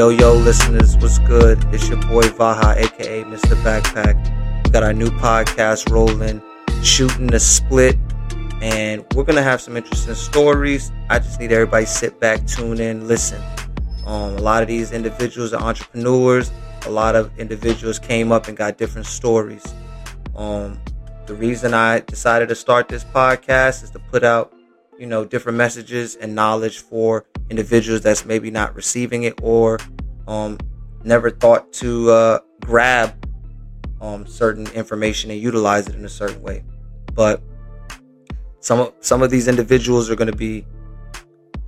Yo, yo, listeners, what's good? It's your boy Vaha, aka Mr. Backpack. We got our new podcast rolling, shooting the split, and we're gonna have some interesting stories. I just need everybody sit back, tune in, listen. Um, a lot of these individuals are entrepreneurs. A lot of individuals came up and got different stories. Um, the reason I decided to start this podcast is to put out, you know, different messages and knowledge for individuals that's maybe not receiving it or um, never thought to uh, grab um, certain information and utilize it in a certain way. But some some of these individuals are going to be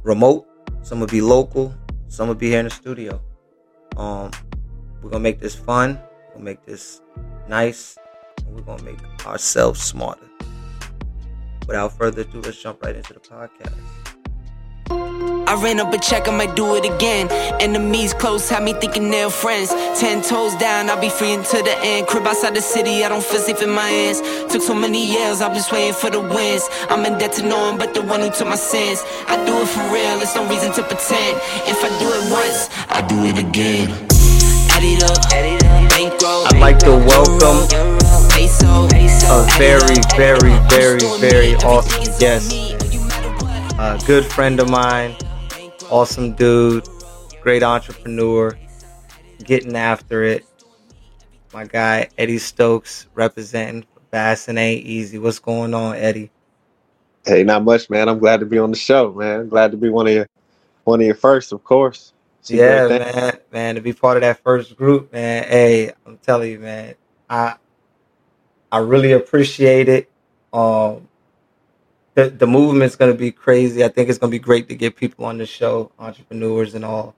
remote, some will be local, some will be here in the studio. Um, we're gonna make this fun. We'll make this nice. And we're gonna make ourselves smarter. Without further ado, let's jump right into the podcast. I ran up a check, I might do it again. Enemies close, have me thinking they're friends. Ten toes down, I'll be free until the end. Crib outside the city, I don't feel safe in my hands. Took so many years, I'm just waiting for the wins. I'm in debt to no one but the one who took my sins. I do it for real, there's no reason to pretend. If I do it once, I do it again. Add it up, bankroll. I'd like to welcome a very, very, very, very awesome guest. A good friend of mine, awesome dude, great entrepreneur, getting after it. My guy Eddie Stokes representing Bassin Ain't Easy. What's going on, Eddie? Hey, not much, man. I'm glad to be on the show, man. Glad to be one of your one of your first, of course. See yeah, man, man, to be part of that first group, man. Hey, I'm telling you, man, I I really appreciate it. Um, the the movement's gonna be crazy. I think it's gonna be great to get people on the show, entrepreneurs and all,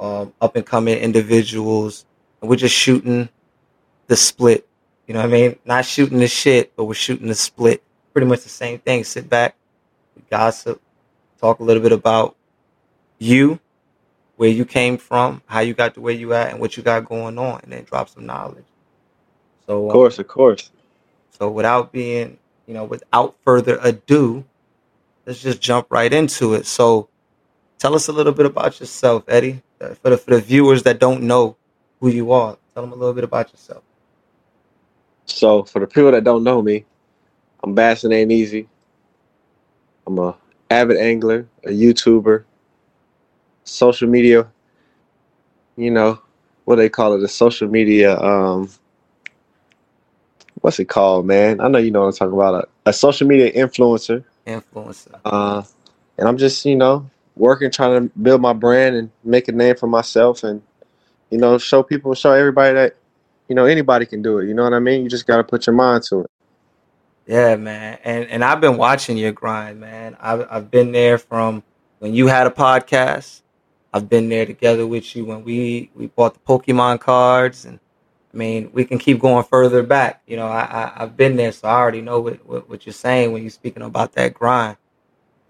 um, up and coming individuals. And we're just shooting the split. You know what I mean? Not shooting the shit, but we're shooting the split. Pretty much the same thing. Sit back, gossip, talk a little bit about you, where you came from, how you got to where you at, and what you got going on, and then drop some knowledge. So, Of um, course, of course. So without being, you know, without further ado, let's just jump right into it. So tell us a little bit about yourself, Eddie, uh, for the for the viewers that don't know who you are. Tell them a little bit about yourself. So for the people that don't know me, I'm Bassin Ain't Easy. I'm a avid angler, a YouTuber, social media, you know, what they call it, a social media um what's it called, man? I know you know what I'm talking about. A, a social media influencer. Influencer. Uh and I'm just, you know, working trying to build my brand and make a name for myself and you know, show people, show everybody that, you know, anybody can do it. You know what I mean? You just got to put your mind to it. Yeah, man. And and I've been watching your grind, man. I've I've been there from when you had a podcast. I've been there together with you when we we bought the Pokemon cards, and I mean we can keep going further back. You know, I, I I've been there, so I already know what, what what you're saying when you're speaking about that grind.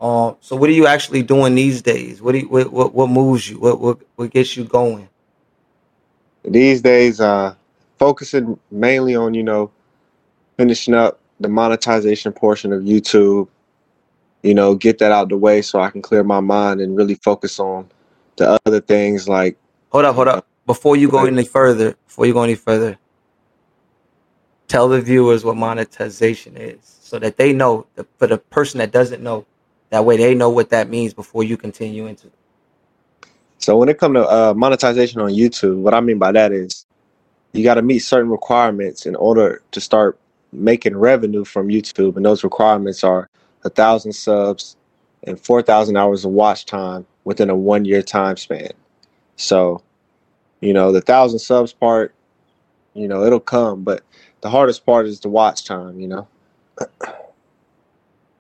Um, so what are you actually doing these days? What do you, what, what what moves you? What what what gets you going? These days, uh, focusing mainly on, you know, finishing up the monetization portion of YouTube, you know, get that out the way so I can clear my mind and really focus on the other things like, Hold up, hold up. Before you go any further, before you go any further, tell the viewers what monetization is so that they know for the person that doesn't know that way they know what that means before you continue into it so when it comes to uh, monetization on YouTube, what I mean by that is you got to meet certain requirements in order to start making revenue from YouTube. And those requirements are a thousand subs and 4,000 hours of watch time within a one year time span. So, you know, the thousand subs part, you know, it'll come, but the hardest part is the watch time, you know.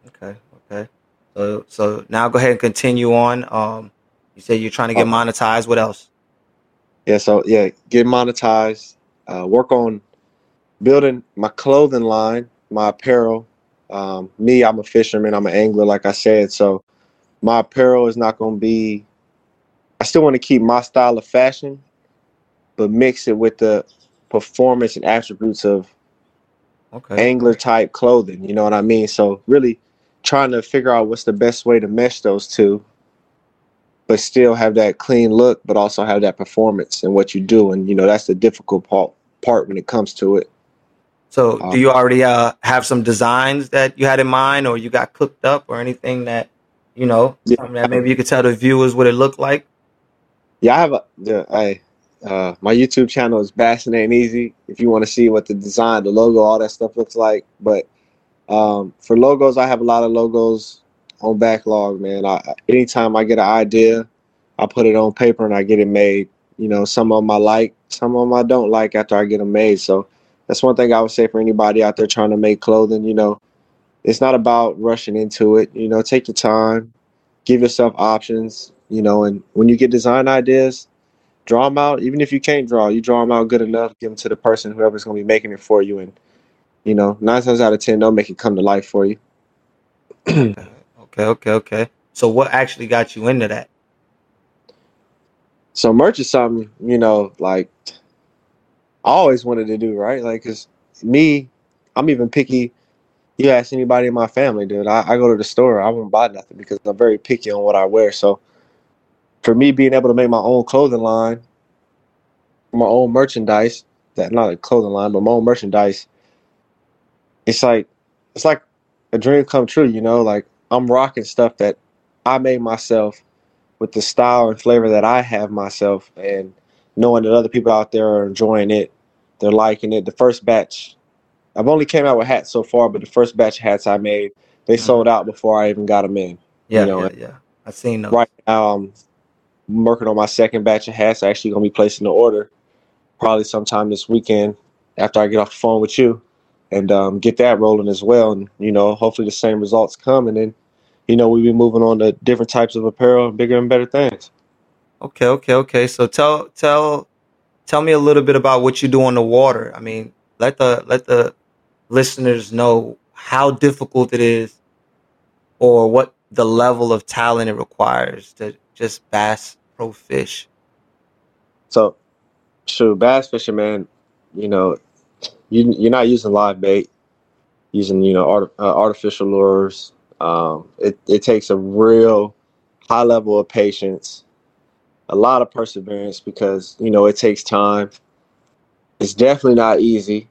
okay okay. So so now go ahead and continue on. Um you said you're trying to get Uh, monetized. What else? Yeah, so yeah, get monetized, uh, work on building my clothing line, my apparel. Um, me, I'm a fisherman, I'm an angler, like I said. So my apparel is not going to be, I still want to keep my style of fashion, but mix it with the performance and attributes of okay angler type clothing. You know what I mean? So really trying to figure out what's the best way to mesh those two but still have that clean look, but also have that performance and what you do. And you know that's the difficult part part when it comes to it. So, Um, do you already uh, have some designs that you had in mind, or you got cooked up, or anything that you know Yeah. something that maybe you could tell the viewers what it looked like? Yeah, I have a the I uh my YouTube channel is Bassin Easy. If you want to see what the design, the logo, all that stuff looks like. But um for logos, I have a lot of logos on backlog, man. I I- anytime I get an idea, I put it on paper and I get it made. You know, some of them I like, some of them I don't like after I get them made. So that's one thing I would say for anybody out there trying to make clothing. You know, it's not about rushing into it. You know, take your time, give yourself options. You know, and when you get design ideas, draw them out. Even if you can't draw, you draw them out good enough. Give them to the person, whoever's going to be making it for you, and you know, nine times out of ten, they'll make it come to life for you. Okay, okay, okay. So, what actually got you into that? So merch is something, you know, like I always wanted to do, right? Like, cause me, I'm even picky. You ask anybody in my family, dude. I, I go to the store, I won't buy nothing because I'm very picky on what I wear. So for me, being able to make my own clothing line, my own merchandise, that not a clothing line, but my own merchandise, it's like it's like a dream come true, you know. Like I'm rocking stuff that I made myself with the style and flavor that I have myself, and knowing that other people out there are enjoying it, they're liking it. The first batch, I've only came out with hats so far, but the first batch of hats I made, they Mhm. sold out before I even got them in. Yeah, know, yeah, yeah. I seen those. Right now, Working on my second batch of hats. Actually, gonna be placing the order probably sometime this weekend after I get off the phone with you, and um, get that rolling as well. And you know, hopefully the same results come, and then you know we'll be moving on to different types of apparel, bigger and better things. Okay, okay, okay. So tell tell tell me a little bit about what you do on the water. I mean, let the let the listeners know how difficult it is or what the level of talent it requires to just bass pro fish. So, shoot, bass fishing, man. You know, you you're not using live bait, using you know art, uh, artificial lures. Um, it it takes a real high level of patience, a lot of perseverance because you know it takes time. It's definitely not easy.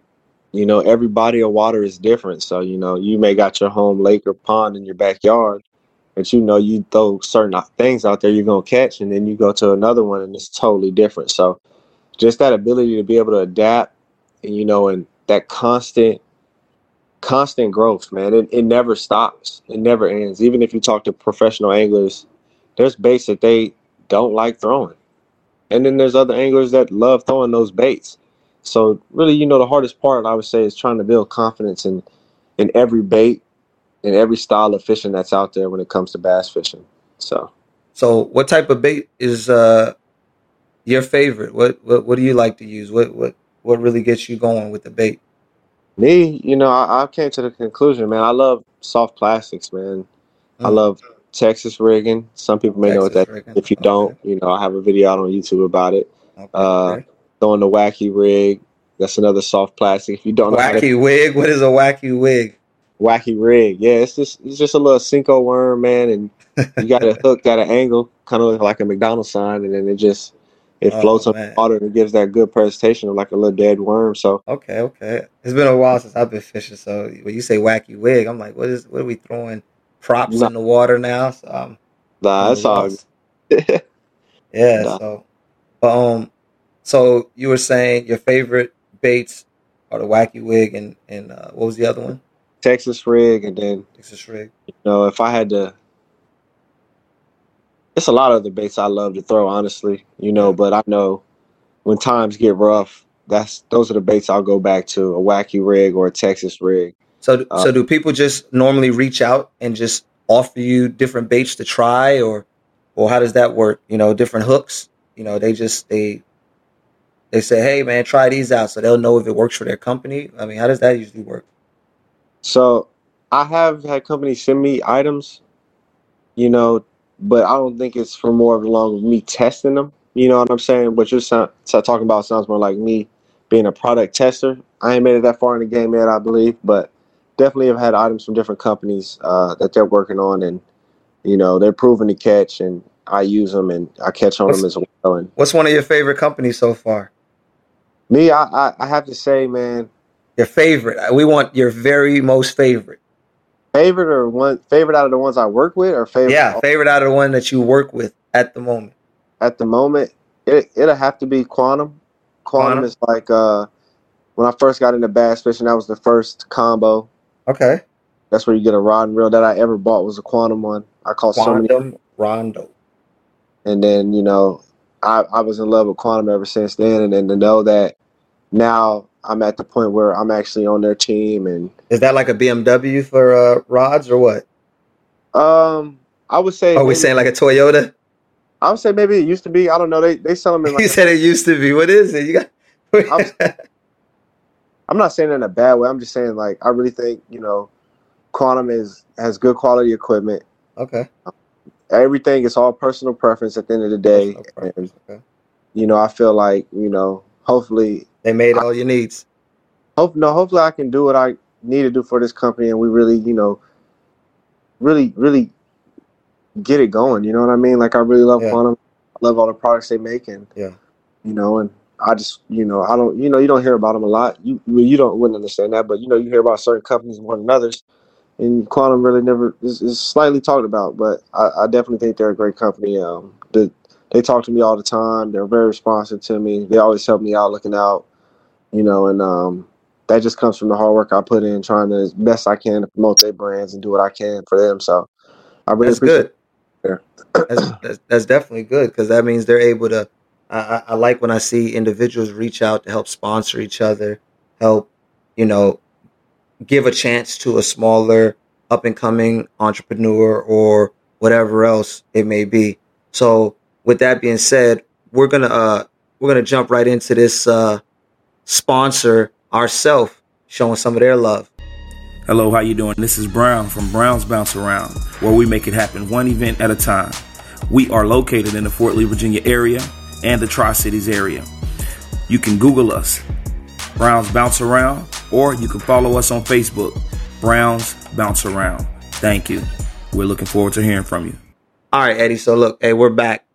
You know, every body of water is different. So you know, you may got your home lake or pond in your backyard, but you know you throw certain things out there you're gonna catch, and then you go to another one and it's totally different. So just that ability to be able to adapt and you know and that constant constant growth man it, it never stops. It never ends. Even if you talk to professional anglers there's baits that they don't like throwing. And then there's other anglers that love throwing those baits. So really you know the hardest part i would say is trying to build confidence in in every bait and every style of fishing that's out there when it comes to bass fishing so So what type of bait is uh your favorite? What what what do you like to use? What what what really gets you going with the bait? Me, you know, I, I came to the conclusion, man. I love soft plastics, man. I Mm. love Texas rigging. Some people may know what that. rigging. If you Okay. don't, you know, I have a video out on YouTube about it. Okay, Uh, okay. Throwing the wacky rig. That's another soft plastic. If you don't know how to Wacky wig. What is a wacky wig? Wacky rig, yeah, it's just it's just a little Senko worm, man, and you got it hooked at an angle, kind of like a McDonald's sign, and then it just it Oh, floats on the water and it gives that good presentation of like a little dead worm. So Okay, okay. It's been a while since I've been fishing, so when you say wacky wig, I'm like, what is what are we throwing props nah, in the water now? So I'm nah I'm it's all. Yeah, nah. so um so you were saying your favorite baits are the wacky wig and and uh, what was the other one? Texas rig, and then Texas rig. you know if I had to it's a lot of the baits I love to throw, honestly, you know. But I know when times get rough, that's those are the baits I'll go back to a wacky rig or a Texas rig. So Uh, so do people just normally reach out and just offer you different baits to try or or how does that work? You know, different hooks. You know, they just they they say, "Hey man, try these out," so they'll know if it works for their company. I mean, how does that usually work? So I have had companies send me items, you know, but I don't think it's for more of along with me testing them. You know what I'm saying? What you're so talking about sounds more like me being a product tester. I ain't made it that far in the game yet, I believe, but definitely have had items from different companies uh, that they're working on, and you know they're proving to catch, and I use them and I catch on What's- them as well. And What's one of your favorite companies so far? me, I, I I have to say, man, Your favorite. We want your very most favorite. favorite or one favorite out of the ones I work with, or favorite Yeah, favorite out of the one that you work with at the moment. at the moment, it it'll have to be Quantum. Quantum, Quantum? is like uh when I first got into bass fishing, that was the first combo. Okay. That's where you get a rod and reel that I ever bought was a Quantum one. I caught so many, Quantum Rondo. and then you know I I was in love with Quantum ever since then, and then to know that now I'm at the point where I'm actually on their team, and Is that like a BMW for uh, rods or what? um I would say Are we maybe- saying like a Toyota? I would say maybe it used to be. I don't know. They they sell them in you like said it used to be. What is it? You got. I'm not saying it in a bad way. I'm just saying like I really think you know, Quantum is has good quality equipment. okay. Everything is all personal preference at the end of the day. And okay. you know, I feel like you know, hopefully, They made all your needs. hope no, hopefully I can do what I need to do for this company, and we really, you know, really, really get it going. You know what I mean? Like I really love Yeah. Quantum. I love all the products they make, and Yeah. you know, and I just, you know, I don't, you know, you don't hear about them a lot. You, you don't wouldn't understand that, but you know, you hear about certain companies more than others, and Quantum really never is, is slightly talked about. But I, I definitely think they're a great company. Um, the, they talk to me all the time. They're very responsive to me. They always help me out, looking out, you know, and um, that just comes from the hard work I put in, trying to as best I can to promote their brands and do what I can for them. So I really That's appreciate. good. That's, that's, that's definitely good because that means they're able to. I, I, I like when I see individuals reach out to help sponsor each other, help, you know, give a chance to a smaller up and coming entrepreneur or whatever else it may be. So, with that being said, we're gonna uh we're gonna jump right into this uh sponsor ourselves showing some of their love. Hello, how you doing? This is Brown from Brown's Bounce Around, where we make it happen one event at a time. We are located in the Fort Lee, Virginia area and the Tri-Cities area. You can Google us, Brown's Bounce Around, or you can follow us on Facebook, Brown's Bounce Around. Thank you. We're looking forward to hearing from you. All right, Eddie. So look, hey, we're back.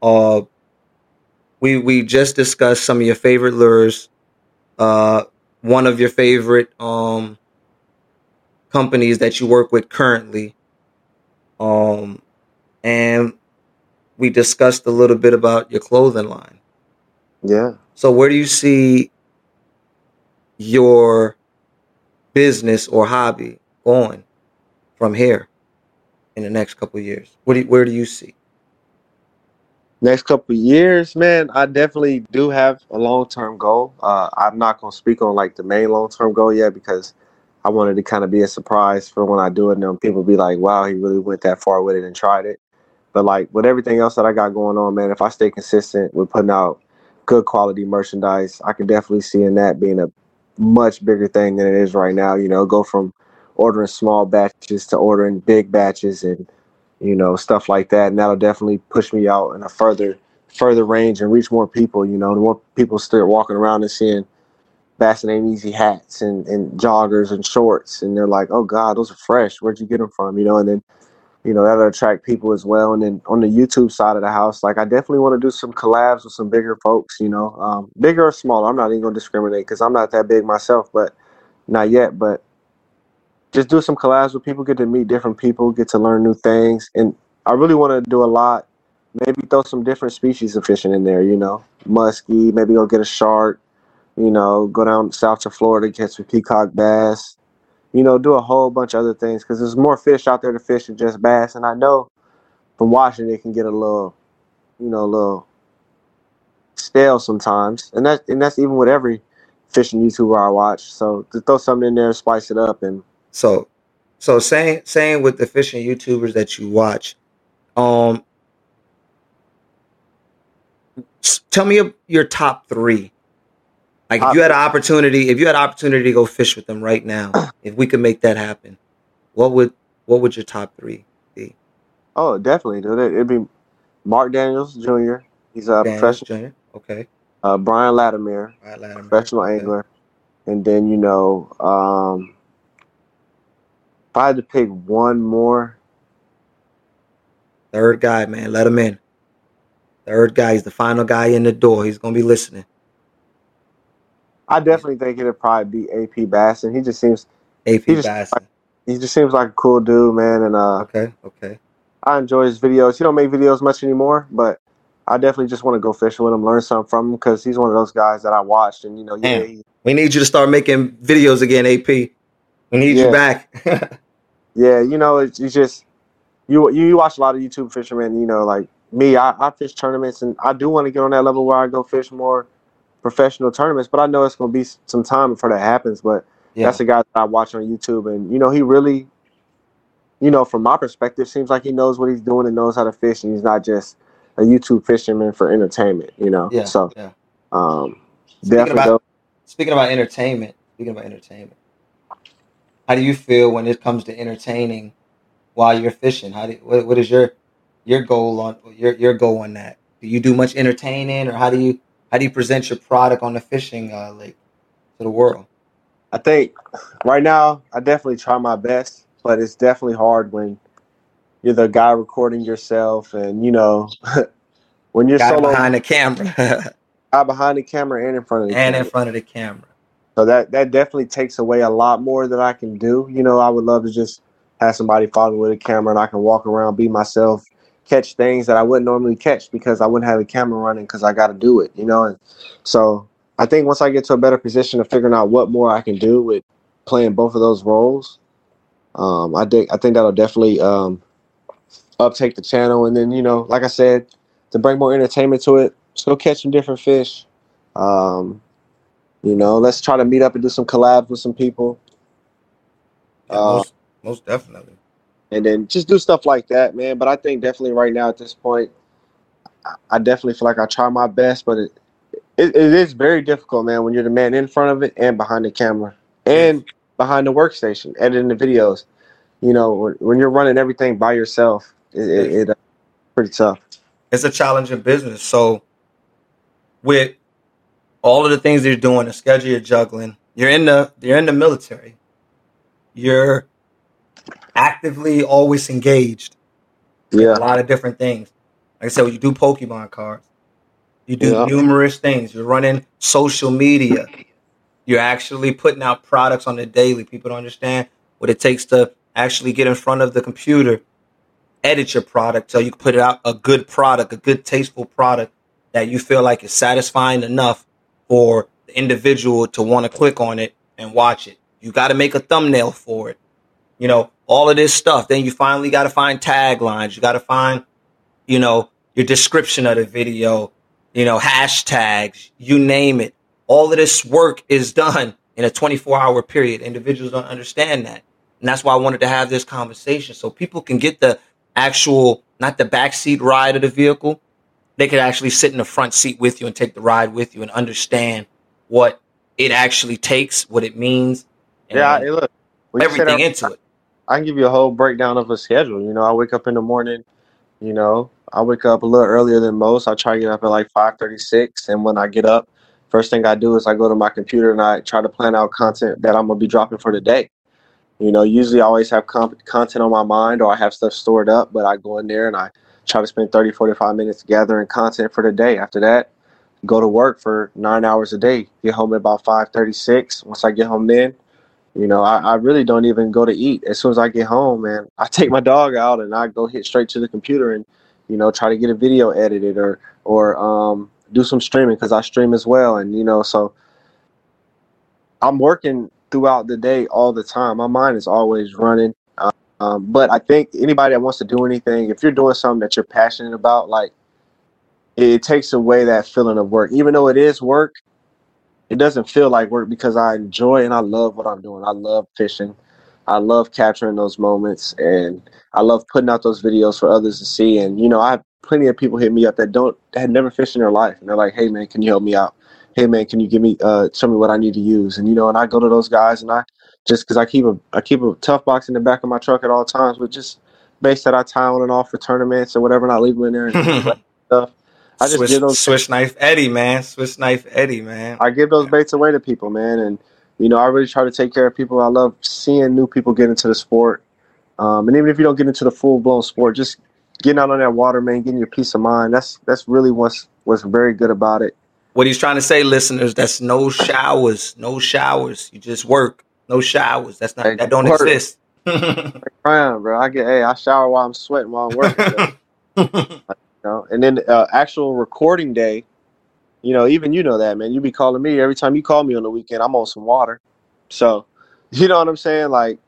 Uh, we we just discussed some of your favorite lures. Uh, one of your favorite um companies that you work with currently. Um, and we discussed a little bit about your clothing line. Yeah. So where do you see your business or hobby going from here in the next couple of years? What do you, where do you see? Next couple years, man, I definitely do have a long term goal. Uh, I'm not gonna speak on like the main long term goal yet because I wanted to kind of be a surprise for when I do it, and then people be like, "Wow, he really went that far with it and tried it." But like with everything else that I got going on, man, if I stay consistent with putting out good quality merchandise, I can definitely see in that being a much bigger thing than it is right now. You know, go from ordering small batches to ordering big batches and you know stuff like that and that'll definitely push me out in a further further range and reach more people you know the more people start walking around and seeing Bassin Ain't Easy hats and, and joggers and shorts and they're like oh god those are fresh. Where'd you get them from? You know and then you know that'll attract people as well and then on the youtube side of the house like i definitely want to do some collabs with some bigger folks you know um, bigger or smaller i'm not even to discriminate because i'm not that big myself but not yet but just do some collabs with people, get to meet different people, get to learn new things. And I really want to do a lot. Maybe throw some different species of fishing in there, you know, muskie, maybe go get a shark, you know, go down south to Florida, catch some peacock bass, you know, do a whole bunch of other things because there's more fish out there to fish than just bass. And I know from watching it can get a little, you know, a little stale sometimes. And that and that's even with every fishing YouTuber I watch. So to throw something in there, spice it up and So, so same saying with the fishing YouTubers that you watch, um, tell me your- top three. Like if you had an opportunity, if you had an opportunity to go fish with them right now, if we could make that happen, what would what would your top three be? Oh, definitely, dude. It- It'd be Mark Daniels Jr. He's a Daniels professional. Jr. Okay, Uh, Brian Latimer, right, Latimer. professional Okay. angler, and then you know, um, I had to pick one more, Third guy, man. Let him in. Third guy. He's the final guy in the door. He's gonna be listening. I definitely think it'd probably be AP Bassin. He just seems AP he just Bassin. he just seems like a cool dude, man, and uh, Okay, okay. I enjoy his videos. He don't make videos much anymore, but I definitely just want to go fishing with him, learn something from him because he's one of those guys that I watched, and you know, yeah, he, We need you to start making videos again, AP. We need Yeah. you back. yeah, you know, it's, it's just you you watch a lot of YouTube fishermen. You know, like me, I, I fish tournaments, and I do want to get on that level where I go fish more professional tournaments. But I know it's going to be some time before that happens. But yeah. that's a guy that I watch on YouTube, and you know, he really, you know, from my perspective, seems like he knows what he's doing and knows how to fish, and he's not just a YouTube fisherman for entertainment. You know, yeah. so yeah. um, Speaking definitely. about speaking about entertainment, speaking about entertainment, how do you feel when it comes to entertaining while you're fishing? How do what, what is your your goal on your your goal on that? Do you do much entertaining, or how do you how do you present your product on the fishing uh, lake to the world? I think right now I definitely try my best, but it's definitely hard when you're the guy recording yourself, and you know, when you're Guy solo behind the camera guy behind the camera and in front of the and camera. in front of the camera. So that that definitely takes away a lot more that I can do. You know, I would love to just have somebody follow with a camera and I can walk around, be myself, catch things that I wouldn't normally catch because I wouldn't have the camera running because I got to do it. You know, and so I think once I get to a better position of figuring out what more I can do with playing both of those roles, um, I think I think that'll definitely um, uptake the channel. And then you know, like I said, to bring more entertainment to it, let's go catch some different fish. Um, you know, let's try to meet up and do some collabs with some people, Yeah, Uh, most most definitely. and then just do stuff like that, man. But I think definitely right now at this point, I- definitely feel like I try my best, but it, it it is very difficult, man, when you're the man in front of it and behind the camera and behind the workstation editing the videos. You know, when, when you're running everything by yourself, it, it, it uh, pretty tough. it's a challenging business. So with all of the things you're doing, the schedule you're juggling, you're in the you're in the military. You're actively always engaged Yeah, a lot of different things. Like I said, you do Pokemon cards. You do Yeah. numerous things. You're running social media. You're actually putting out products on the daily. People don't understand what it takes to actually get in front of the computer, edit your product so you can put it out a good product, a good tasteful product that you feel like is satisfying enough for the individual to want to click on it and watch it. You got to make a thumbnail for it. You know, all of this stuff. Then you finally got to find taglines. You got to find, you know, your description of the video, you know, hashtags, you name it. All of this work is done in a 24 hour period. Individuals don't understand that. And that's why I wanted to have this conversation so people can get the actual, not the backseat ride of the vehicle. They could actually sit in the front seat with you and take the ride with you and understand what it actually takes, what it means, yeah. Hey, look, everything into it. I can give you a whole breakdown of a schedule. You know, I wake up in the morning. You know, I wake up a little earlier than most. I try to get up at like five thirty six, and when I get up, first thing I do is I go to my computer and I try to plan out content that I'm gonna be dropping for the day. You know, usually I always have comp- content on my mind or I have stuff stored up, but I go in there and I try to spend 30, 45 minutes gathering content for the day. After that, go to work for nine hours a day. Get home at about five thirty six. Once I get home, then you know, I, I really don't even go to eat. As soon as I get home, man, I take my dog out and I go hit straight to the computer and, you know, try to get a video edited or or um, do some streaming because I stream as well. And you know, so I'm working throughout the day all the time. My mind is always running. Um, but I think anybody that wants to do anything, if you're doing something that you're passionate about, like it takes away that feeling of work. Even though it is work, it doesn't feel like work because I enjoy and I love what I'm doing. I love fishing. I love capturing those moments and I love putting out those videos for others to see. And you know, I have plenty of people hit me up that don't that had never fished in their life, and they're like, "Hey man, can you help me out? Hey man, can you give me uh show me what I need to use?" And you know, and I go to those guys and I just because I keep a I keep a tough box in the back of my truck at all times with just baits that I tie on and off for tournaments or whatever, and I leave them in there and stuff. I just Swiss, give those Swiss knife Eddie, man. Swiss knife Eddie, man. I give those baits away to people, man, and you know I really try to take care of people. I love seeing new people get into the sport, um, and even if you don't get into the full blown sport, just getting out on that water, man, getting your peace of mind. That's that's really what's what's very good about it. What he's trying to say, listeners, that's no showers, no showers. You just work, no showers. That's not Hey, that don't work. exist. Crying, bro. I get hey, I shower while I'm sweating while I'm working. you know? And then uh, actual recording day, you know, even you know that, man. You be calling me every time you call me on the weekend. I'm on some water, so you know what I'm saying. Like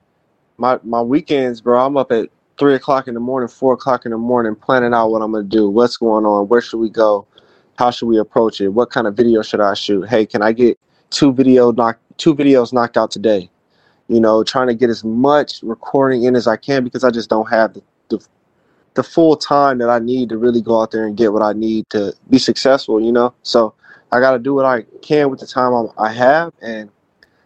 my my weekends, bro. I'm up at three o'clock in the morning, four o'clock in the morning, planning out what I'm gonna do, what's going on, where should we go, how should we approach it, what kind of video should I shoot? Hey, can I get two video knock two videos knocked out today? You know, trying to get as much recording in as I can because I just don't have the, the the full time that I need to really go out there and get what I need to be successful, you know? So I got to do what I can with the time I'm, I have. And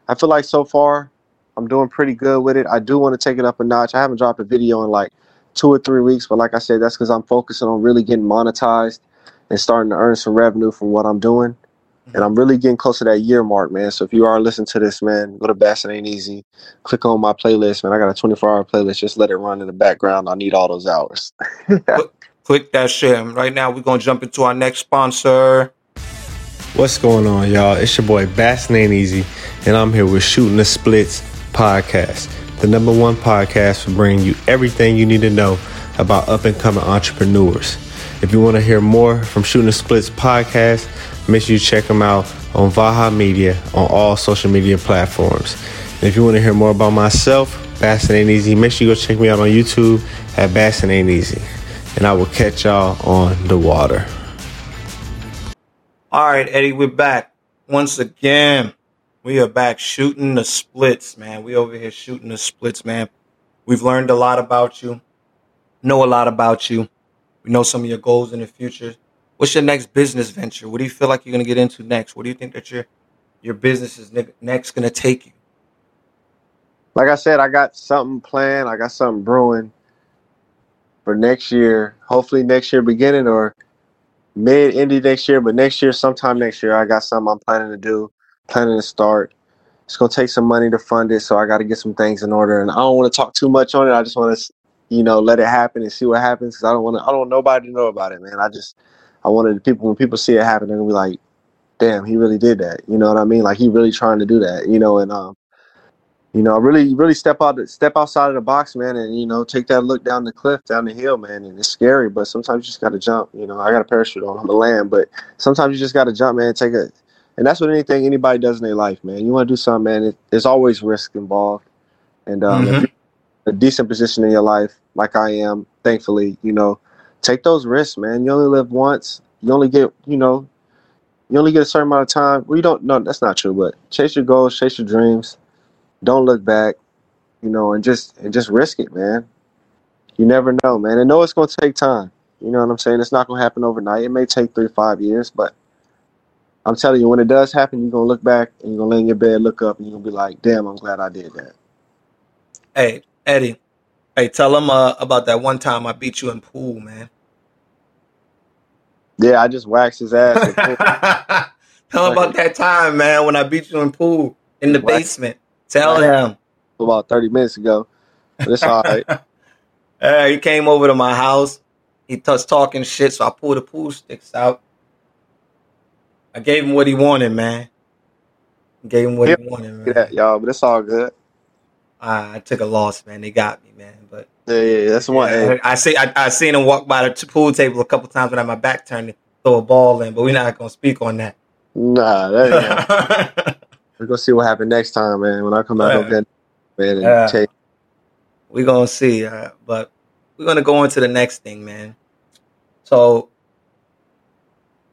I feel like so far I'm doing pretty good with it. I do want to take it up a notch. I haven't dropped a video in like two or three weeks, but like I said, that's because I'm focusing on really getting monetized and starting to earn some revenue from what I'm doing. And I'm really getting close to that year mark, man. So if you are listening to this, man, go to Bass It Ain't Easy. Click on my playlist, man. I got a 24 hour playlist. Just let it run in the background. I need all those hours. Click that shit. And right now, we're gonna jump into our next sponsor. What's going on, y'all? It's your boy Bass Ain't Easy, and I'm here with Shooting the Splits podcast, the number one podcast for bringing you everything you need to know about up and coming entrepreneurs. If you want to hear more from Shooting the Splits podcast, make sure you check them out on Vaha Media on all social media platforms. And if you want to hear more about myself, Bassin Ain't Easy, make sure you go check me out on YouTube at Bassin Ain't Easy. And I will catch y'all on the water. All right, Eddie, we're back once again. We are back shooting the splits, man. We over here shooting the splits, man. We've learned a lot about you, know a lot about you. We know some of your goals in the future. What's your next business venture? What do you feel like you're gonna get into next? What do you think that your your business is next gonna take you? like I said, I got something planned. I got something brewing for next year. Hopefully next year beginning or mid indie next year, but next year, sometime next year, I got something I'm planning to do, planning to start. It's gonna take some money to fund it, so I got to get some things in order. And I don't want to talk too much on it. I just want to, you know, let it happen and see what happens. Cause I don't want to. I don't want nobody to know about it, man. I just, I wanted people when people see it happen, they're gonna be like, "Damn, he really did that." You know what I mean? Like he really trying to do that. You know, and um, you know, really, really step out, step outside of the box, man, and you know, take that look down the cliff, down the hill, man. And it's scary, but sometimes you just got to jump. You know, I got a parachute on, I'm a land, but sometimes you just got to jump, man. Take a, and that's what anything anybody does in their life, man. You want to do something, man. It, there's always risk involved, and um, Mhm. in a decent position in your life, like I am, thankfully, you know, take those risks, man. You only live once. You only get, you know, you only get a certain amount of time. We don't. No, that's not true. But chase your goals, chase your dreams don't look back, you know, and just and just risk it, man. You never know, man. And know it's gonna take time. You know what I'm saying? It's not gonna happen overnight. It may take three five years, but I'm telling you, when it does happen, you're gonna look back and you're gonna lay in your bed, look up, and you're gonna be like, "Damn, I'm glad I did that." Hey, Eddie. Hey, tell him uh, about that one time I beat you in pool, man. Yeah, I just waxed his ass. tell him about that time, man, when I beat you in pool in the basement. Tell him. about 30 minutes ago, but it's all right. Uh, he came over to my house. He was talking shit, so I pulled the pool sticks out. I gave him what he wanted, man. Gave him what he wanted, man. That, y'all, but it's all good. I, I took a loss, man. They got me, man. But Yeah, yeah, that's one. yeah, Hey, I see. I, I seen him walk by the t- pool table a couple times when I had my back turned to throw a ball in, but we're not gonna speak on that. nah, that ain't. We're gonna see what happened next time, man. When I come back Yeah. man, and take. we're gonna see uh, but we're gonna go into the next thing man so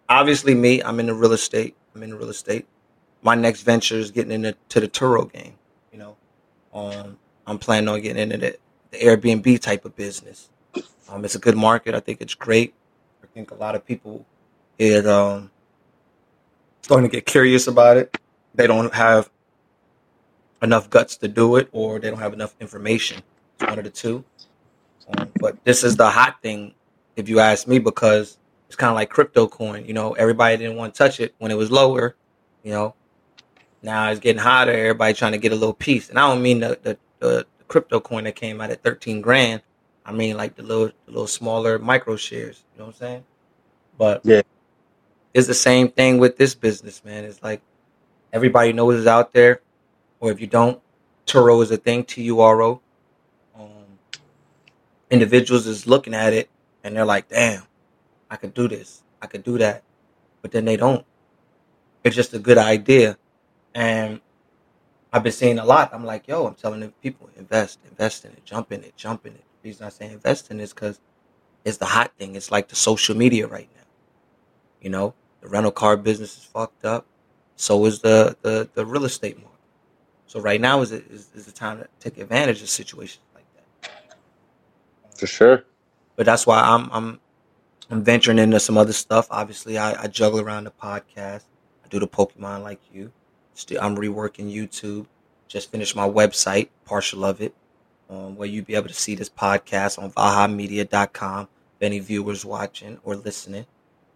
obviously me i'm in the real estate i'm in the real estate my next venture is getting into to the turo game you know um, i'm planning on getting into the, the airbnb type of business um, it's a good market i think it's great i think a lot of people it um starting to get curious about it they don't have enough guts to do it or they don't have enough information it's one of the two. Um, but this is the hot thing, if you ask me, because it's kind of like crypto coin. You know, everybody didn't want to touch it when it was lower. You know, now it's getting hotter. Everybody trying to get a little piece, and I don't mean the the, the, the crypto coin that came out at thirteen grand. I mean like the little the little smaller micro shares. You know what I'm saying? But Yeah. it's the same thing with this business, man. It's like everybody knows it's out there, or if you don't, Turo is a thing. T U R O. Um, individuals is looking at it and they're like, "Damn, I could do this. I could do that," but then they don't. It's just a good idea, and I've been seeing a lot. I'm like, "Yo," I'm telling the people, invest, invest in it, jump in it, jump in it. The reason I say invest in it is because it's the hot thing. It's like the social media right now. You know, the rental car business is fucked up. So is the the, the real estate market. So right now is, is is the time to take advantage of situations like that. For sure. But that's why I'm I'm I'm venturing into some other stuff. Obviously, I, I juggle around the podcast. I do the Pokemon like you. Still, I'm reworking YouTube. Just finished my website, partial of it, um, where you'll be able to see this podcast on VahaMedia.com. If any viewers watching or listening,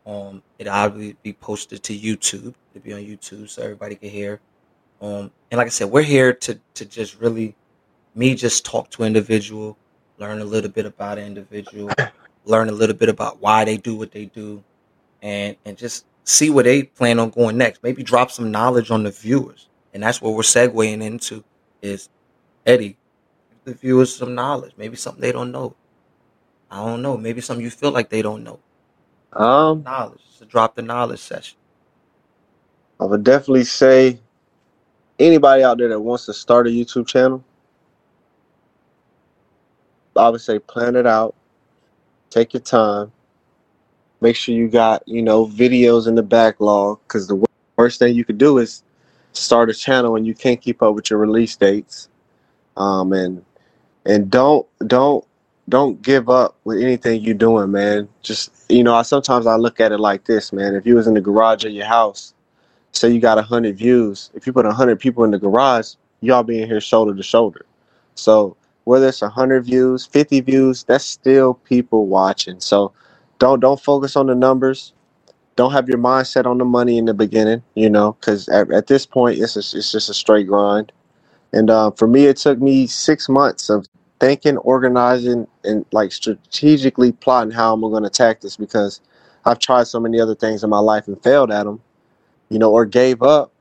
um, it'll be posted to YouTube. It'll be on YouTube so everybody can hear. Um, and like I said, we're here to to just really me just talk to an individual, learn a little bit about an individual, learn a little bit about why they do what they do, and and just see where they plan on going next. Maybe drop some knowledge on the viewers, and that's what we're segueing into. Is Eddie, give the viewers some knowledge, maybe something they don't know. I don't know. Maybe something you feel like they don't know. Um, Knowledge. It's a drop the knowledge session. I would definitely say anybody out there that wants to start a YouTube channel, I would say plan it out, take your time, make sure you got you know videos in the backlog because the worst thing you could do is start a channel and you can't keep up with your release dates, um, and and don't don't don't give up with anything you're doing, man. Just you know, I sometimes I look at it like this, man. If you was in the garage of your house say you got 100 views if you put 100 people in the garage y'all being here shoulder to shoulder so whether it's 100 views 50 views that's still people watching so don't don't focus on the numbers don't have your mindset on the money in the beginning you know because at, at this point it's, a, it's just a straight grind and uh, for me it took me six months of thinking organizing and like strategically plotting how i'm going to attack this because i've tried so many other things in my life and failed at them you know, or gave up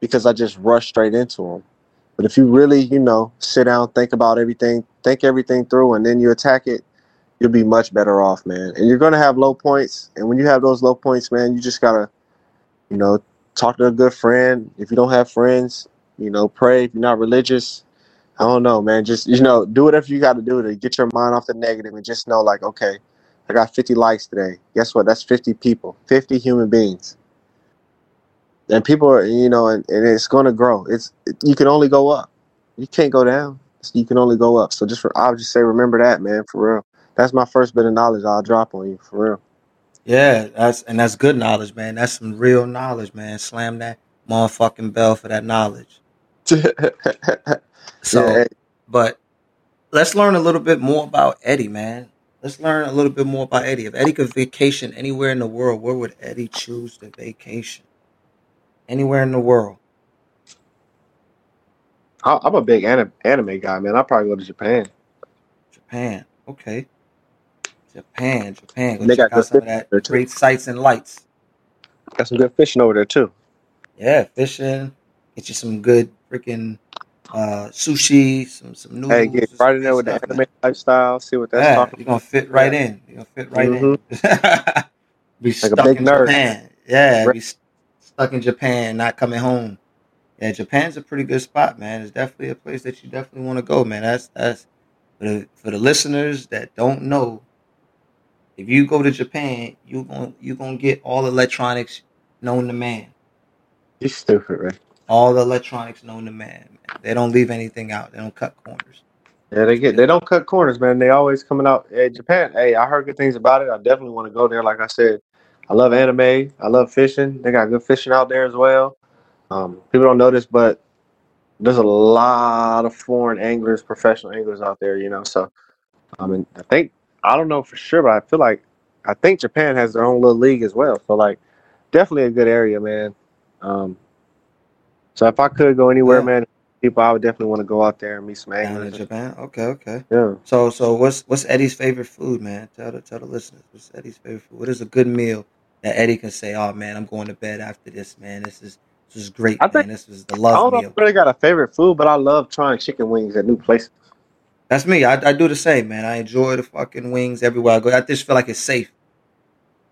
because I just rushed straight into them. But if you really, you know, sit down, think about everything, think everything through, and then you attack it, you'll be much better off, man. And you're gonna have low points, and when you have those low points, man, you just gotta, you know, talk to a good friend. If you don't have friends, you know, pray. If you're not religious, I don't know, man. Just you know, do whatever you got to do to get your mind off the negative, and just know, like, okay, I got 50 likes today. Guess what? That's 50 people, 50 human beings and people are you know and, and it's to grow it's you can only go up you can't go down you can only go up so just for i'll just say remember that man for real that's my first bit of knowledge i'll drop on you for real Yeah, that's and that's good knowledge, man. That's some real knowledge, man. Slam that motherfucking bell for that knowledge. So, yeah but let's learn a little bit more about Eddie, man. Let's learn a little bit more about Eddie. If Eddie could vacation anywhere in the world, where would Eddie choose to vacation? Anywhere in the world. I- i'm a big anime, anime guy man i'll probably go to japan Japan. Okay. Japan, Japan. Go they got out some of that great sights and lights. got some good fishing over there too Yeah, fishing. Get you some good freaking uh, sushi, some some hey noodles, get right in there with the anime lifestyle see what that's Yeah, talking you're gonna fit right in. You're gonna fit right hmm in. be like a stuck big in nerd Japan. Yeah, Right. be st- stuck in Japan, not coming home. Yeah, Japan's a pretty good spot, man. It's definitely a place that you definitely want to go, man. That's that's for the for the listeners that don't know. If you go to Japan, you going you gonna get all electronics known to man. You're stupid right All the electronics known to man. man. They don't leave anything out. They don't cut corners. Yeah, they get they don't cut corners, man. They always coming out. Hey, Japan. Hey, I heard good things about it. I definitely want to go there. Like I said, I love anime. I love fishing. They got good fishing out there as well. Um, people don't know this, but there's a lot of foreign anglers, professional anglers out there. You know, so I mean, I think I don't know for sure, but I feel like I think Japan has their own little league as well. So like, definitely a good area, man. Um, so if I could go anywhere, Yeah. man, people, I would definitely want to go out there and meet some anglers. Japan. Okay, okay. Yeah. So, so what's what's Eddie's favorite food, man? Tell the tell the listeners what's Eddie's favorite food. What is a good meal that Eddie can say? Oh man, I'm going to bed after this, man. This is this is great, I man. think- This is the love. I don't know meal. if I really got a favorite food, but I love trying chicken wings at new places. That's me. I, I do the same, man. I enjoy the fucking wings everywhere I go. I just feel like it's safe.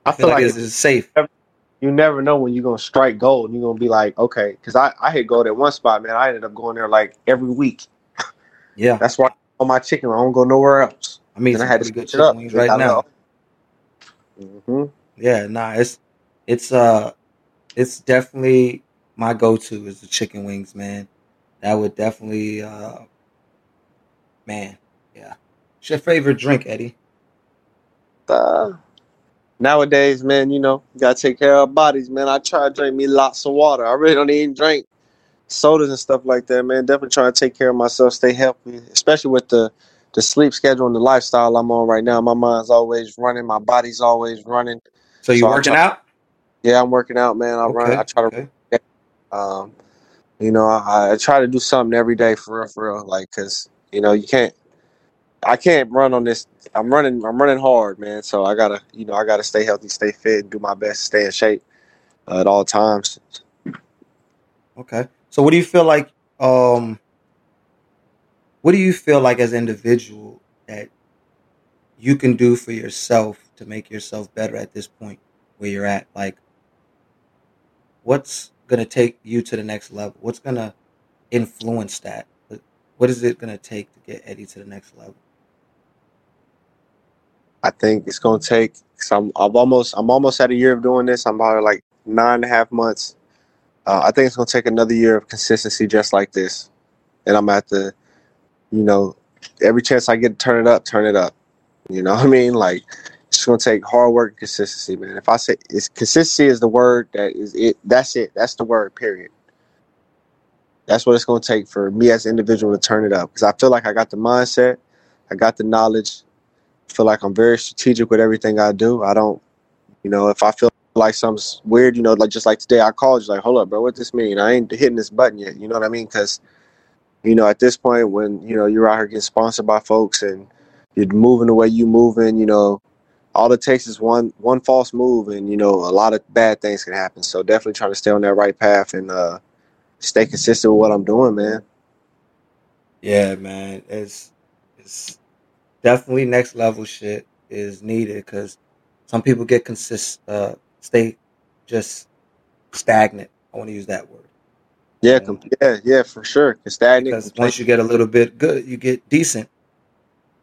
I I feel like, it's, it's, it's safe. you never know when you're gonna strike gold and you're gonna be like, okay, because I, I hit gold at one spot, man. I ended up going there like every week. Yeah, That's why on my chicken, I don't go nowhere else. I mean, I had to switch it up. chicken wings right now. hmm Yeah, nah, it's it's uh it's definitely my go-to is the chicken wings, man. That would definitely uh man, yeah. What's your favorite drink, Eddie? Uh, nowadays, man, you know, you gotta take care of our bodies, man. I try to drink me lots of water. I really don't even drink sodas and stuff like that, man. Definitely trying to take care of myself, stay healthy, especially with the the sleep schedule and the lifestyle I'm on right now. My mind's always running, my body's always running. So you So working try- out? Yeah, I'm working out, man. I run. I try to okay. Um, you know, I, I try to do something every day for real, for real. Like, cause you know, you can't. I can't run on this. I'm running. I'm running hard, man. So I gotta, you know, I gotta stay healthy, stay fit, do my best, stay in shape uh, at all times. Okay. So what do you feel like um what do you feel like as an individual that you can do for yourself to make yourself better at this point where you're at? Like what's to take you to the next level? What's to influence that? What- is it going to take to get Eddie to the next level? I think it's gonna take. Cause I'm, almost. I'm almost at a year of doing this. I'm about like nine and a half months. Uh, I think it's gonna take another year of consistency, just like this. And I'm at the, you know, every chance I get to turn it up, turn it up. You know what I mean? Like it's gonna take hard work and consistency, man. If I say it's consistency is the word that is it. That's it. That's the word. Period. That's what it's gonna take for me as an individual to turn it up. Because I feel like I got the mindset, I got the knowledge, I feel like I'm very strategic with everything I do. I don't, you know, if I feel like something's weird, you know, like just like today, I called you like, hold up, bro, what this mean? I ain't hitting this button yet. You know what I mean? Because, you know, at this point, when you know you're out here getting sponsored by folks and you're moving the way you moving, you know, all it takes is one one false move, and you know, a lot of bad things can happen. So definitely trying to stay on that right path and uh, stay consistent with what I'm doing, man. Yeah, man. It's it's definitely next level shit is needed cuz some people get consist uh stay just stagnant. I want to use that word. Yeah, yeah, yeah, for sure. 'Cause stagnant, because once you get a little bit good, you get decent.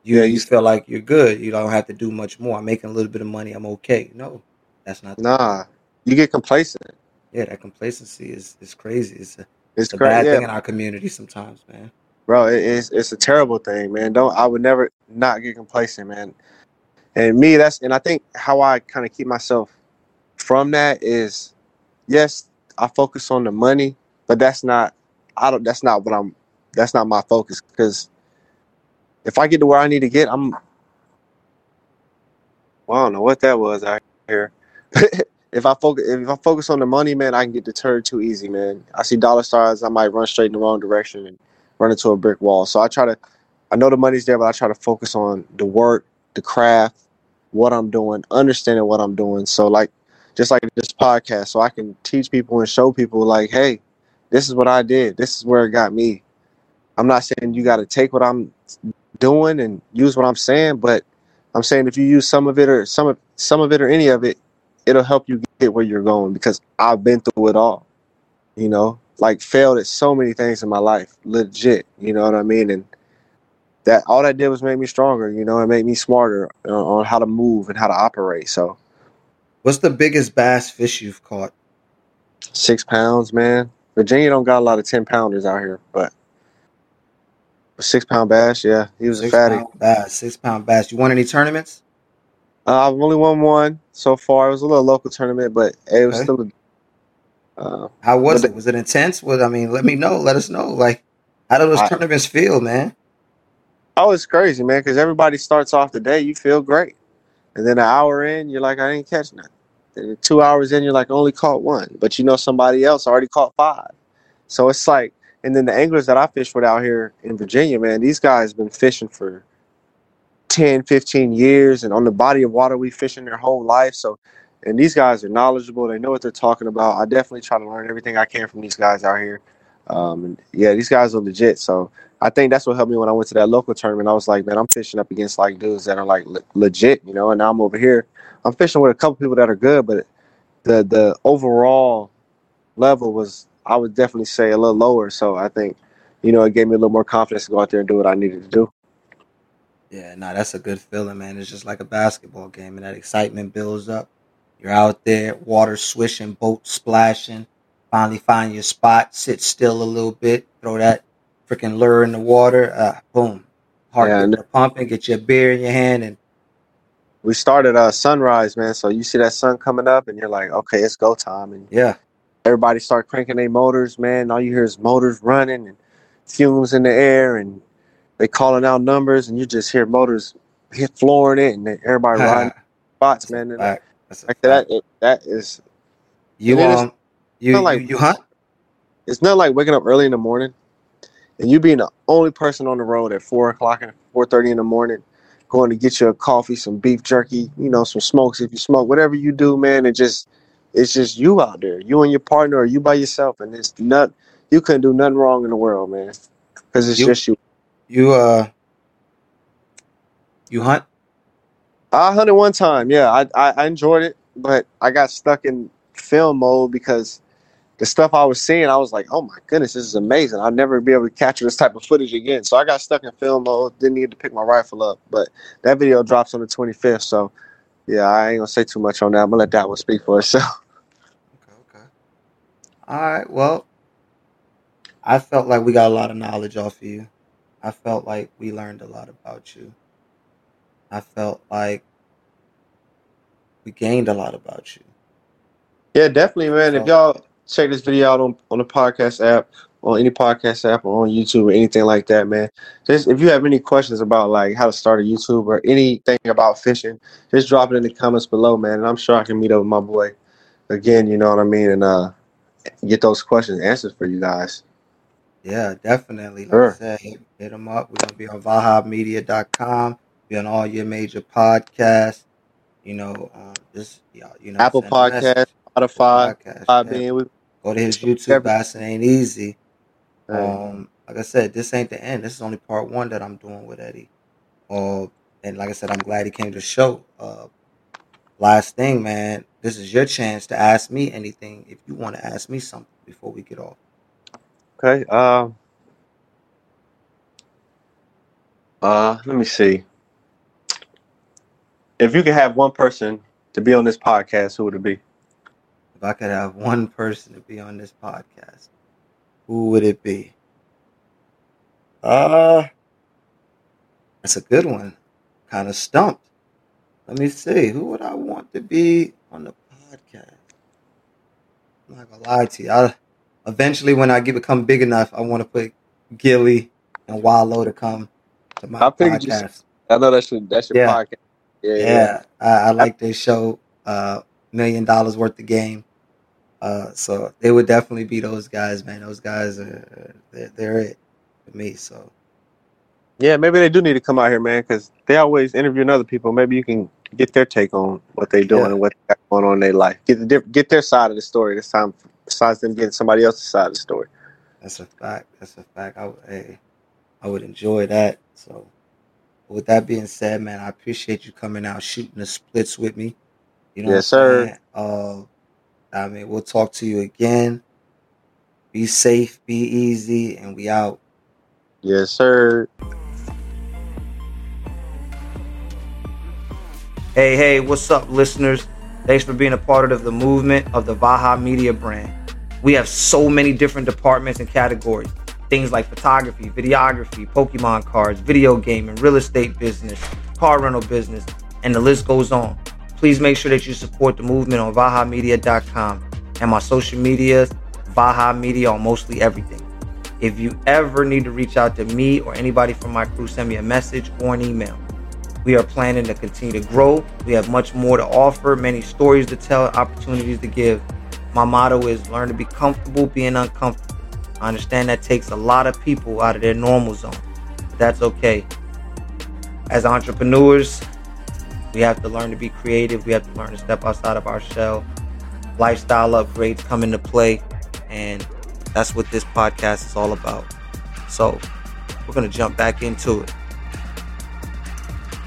You Yeah, you you- feel like you're good. You don't have to do much more. I'm making a little bit of money. I'm okay. No, that's not. nah, you get complacent. Yeah, that complacency is is crazy. It's a, It's a bad crazy. thing in our community sometimes, man. bro, it, it's it's a terrible thing, man. Don't I would never not get complacent, man. And me, that's and I think how I kind of keep myself from that is, yes, I focus on the money, but that's not. I don't. That's not what I'm. That's not my focus because if I get to where I need to get, I'm. Well, I don't know what that was out here. if I focus, if I focus on the money, man, I can get deterred too easy, man. I see dollar stars, I might run straight in the wrong direction and run into a brick wall. So I try to. I know the money's there, but I try to focus on the work, the craft, what I'm doing, understanding what I'm doing. So like, just like this podcast, so I can teach people and show people like, hey, this is what I did. This is where it got me. I'm not saying you got to take what I'm doing and use what I'm saying, but I'm saying if you use some of it or some of some of it or any of it, it'll help you get where you're going because I've been through it all. You know, like failed at so many things in my life, legit. You know what I mean? And that all that did was make me stronger. You know, it made me smarter on, on how to move and how to operate. So What's the biggest bass fish you've caught? six pounds, man. Virginia don't got a lot of ten pounders out here, but six pound bass, yeah, he was a Six fatty. pound bass. Six pound bass. You won any tournaments? Uh, I've only won one so far. It was a little local tournament, but it was Okay. still. A, uh, How was it? Was it intense? What I mean, let me know. Let us know. Like, how do those I- tournaments feel, man? oh, it's crazy, man, because everybody starts off the day, you feel great, and then an hour in, you're like, I didn't catch nothing. Then two hours in, you're like, only caught one, but you know somebody else already caught five. So it's like, And then the anglers that I fish with out here in Virginia, man, these guys been fishing for 10, 15 years and on the body of water we fishing their whole life. So and these guys are knowledgeable, they know what they're talking about. I definitely try to learn everything I can from these guys out here. Um, and yeah, these guys are legit. So I think that's what helped me when I went to that local tournament. I was like, man, I'm fishing up against like dudes that are like le- legit, you know. And now I'm over here. I'm fishing with a couple people that are good, but the the overall level was, I would definitely say, a little lower. So I think, you know, it gave me a little more confidence to go out there and do what I needed to do. Yeah, no, that's a good feeling, man. It's just like a basketball game, and that excitement builds up. You're out there, water swishing, boat splashing. Finally find your spot, sit still a little bit, throw that freaking lure in the water. Uh, boom, heart Yeah, and pumping. Get your beer in your hand, and we started uh sunrise, man. So you see that sun coming up, and you're like, okay, it's go time, and yeah, everybody start cranking their motors, man. All you hear is motors running and fumes in the air, and they calling out numbers, and you just hear motors hit flooring it, and everybody riding spots, man. And like that, it, that is You and then it's um, you not you, like- you hunt? it's not like waking up early in the morning and you being the only person on the road at four o'clock and four thirty in the morning, going to get you a coffee, some beef jerky, you know, some smokes if you smoke, whatever you do, man. It just it's just you out there, you and your partner, or you by yourself, and it's not you couldn't do nothing wrong in the world, man, because it's You- just you. You uh, you hunt? I hunted one time, yeah, I, I I enjoyed it, but I got stuck in film mode because the stuff I was seeing, I was like, oh my goodness, this is amazing. I'll never be able to capture this type of footage again. So I got stuck in film mode, didn't need to pick my rifle up. But that video drops on the 25th. So yeah, I ain't gonna say too much on that. I'm gonna let that one speak for itself. Okay, okay. All right. Well, I felt like we got a lot of knowledge off of you. I felt like we learned a lot about you. I felt like we gained a lot about you. Yeah, definitely, man. If y'all check this video out on, on the podcast app, on any podcast app, or on YouTube or anything like that, man. Just if you have any questions about like how to start a YouTube or anything about fishing, just drop it in the comments below, man. And I'm sure I can meet up with my boy again. You know what I mean, and uh, get those questions answered for you guys. Yeah, definitely. Like Sure. I said, hit, them up. We're going to be on VahaMedia.com, be on all your major podcasts. You know, um, just, yeah, you know, Apple send a message. Podcast, Spotify, Podcast, Podbean. yeah. Go to his YouTube, YouTube, Bassin Ain't Easy. Um, like I said, this ain't the end. This is only part one that I'm doing with Eddie. Uh, and like I said, I'm glad he came to the show. Uh, last thing, man, this is your chance to ask me anything if you want to ask me something before we get off. Okay. Um. Uh, let me see. If you could have one person to be on this podcast, who would it be? If I could have one person to be on this podcast, who would it be? Uh, that's a good one. Kind of stumped. Let me see. Who would I want to be on the podcast? I'm not gonna lie to you. I, eventually, when I get become big enough, I want to put Gillie and Wallo to come to my I figured you- podcast. I know that's your that's your Yeah. podcast. Yeah, Yeah, I, I like their show, uh, Million Dollaz Worth of Game. Uh, so they would definitely be those guys, man. Those guys are they're, they're it for me. So Yeah, maybe they do need to come out here, man, because they always interviewing other people. Maybe you can get their take on what they're doing Yeah. and what they got going on in their life. Get the diff- get their side of the story this time, besides them getting somebody else's side of the story. that's a fact. That's a fact. I hey, I would enjoy that. So with that being said, man, I appreciate you coming out shooting the splits with me. You know, Yes, sir. Uh, I mean, we'll talk to you again. Be safe, be easy, and we out. Yes, sir. Hey, hey, what's up, listeners? Thanks for being a part of the movement of the Vaha Media brand. We have so many different departments and categories. Things like photography, videography, Pokemon cards, video gaming, real estate business, car rental business, and the list goes on. Please make sure that you support the movement on VahaMedia.com and my social medias, Vaha Media on mostly everything. If you ever need to reach out to me or anybody from my crew, send me a message or an email. We are planning to continue to grow. We have much more to offer, many stories to tell, opportunities to give. My motto is learn to be comfortable being uncomfortable. I understand that takes a lot of people out of their normal zone. But that's okay. As entrepreneurs, we have to learn to be creative. We have to learn to step outside of our shell. Lifestyle upgrades come into play. And that's what this podcast is all about. So we're going to jump back into it.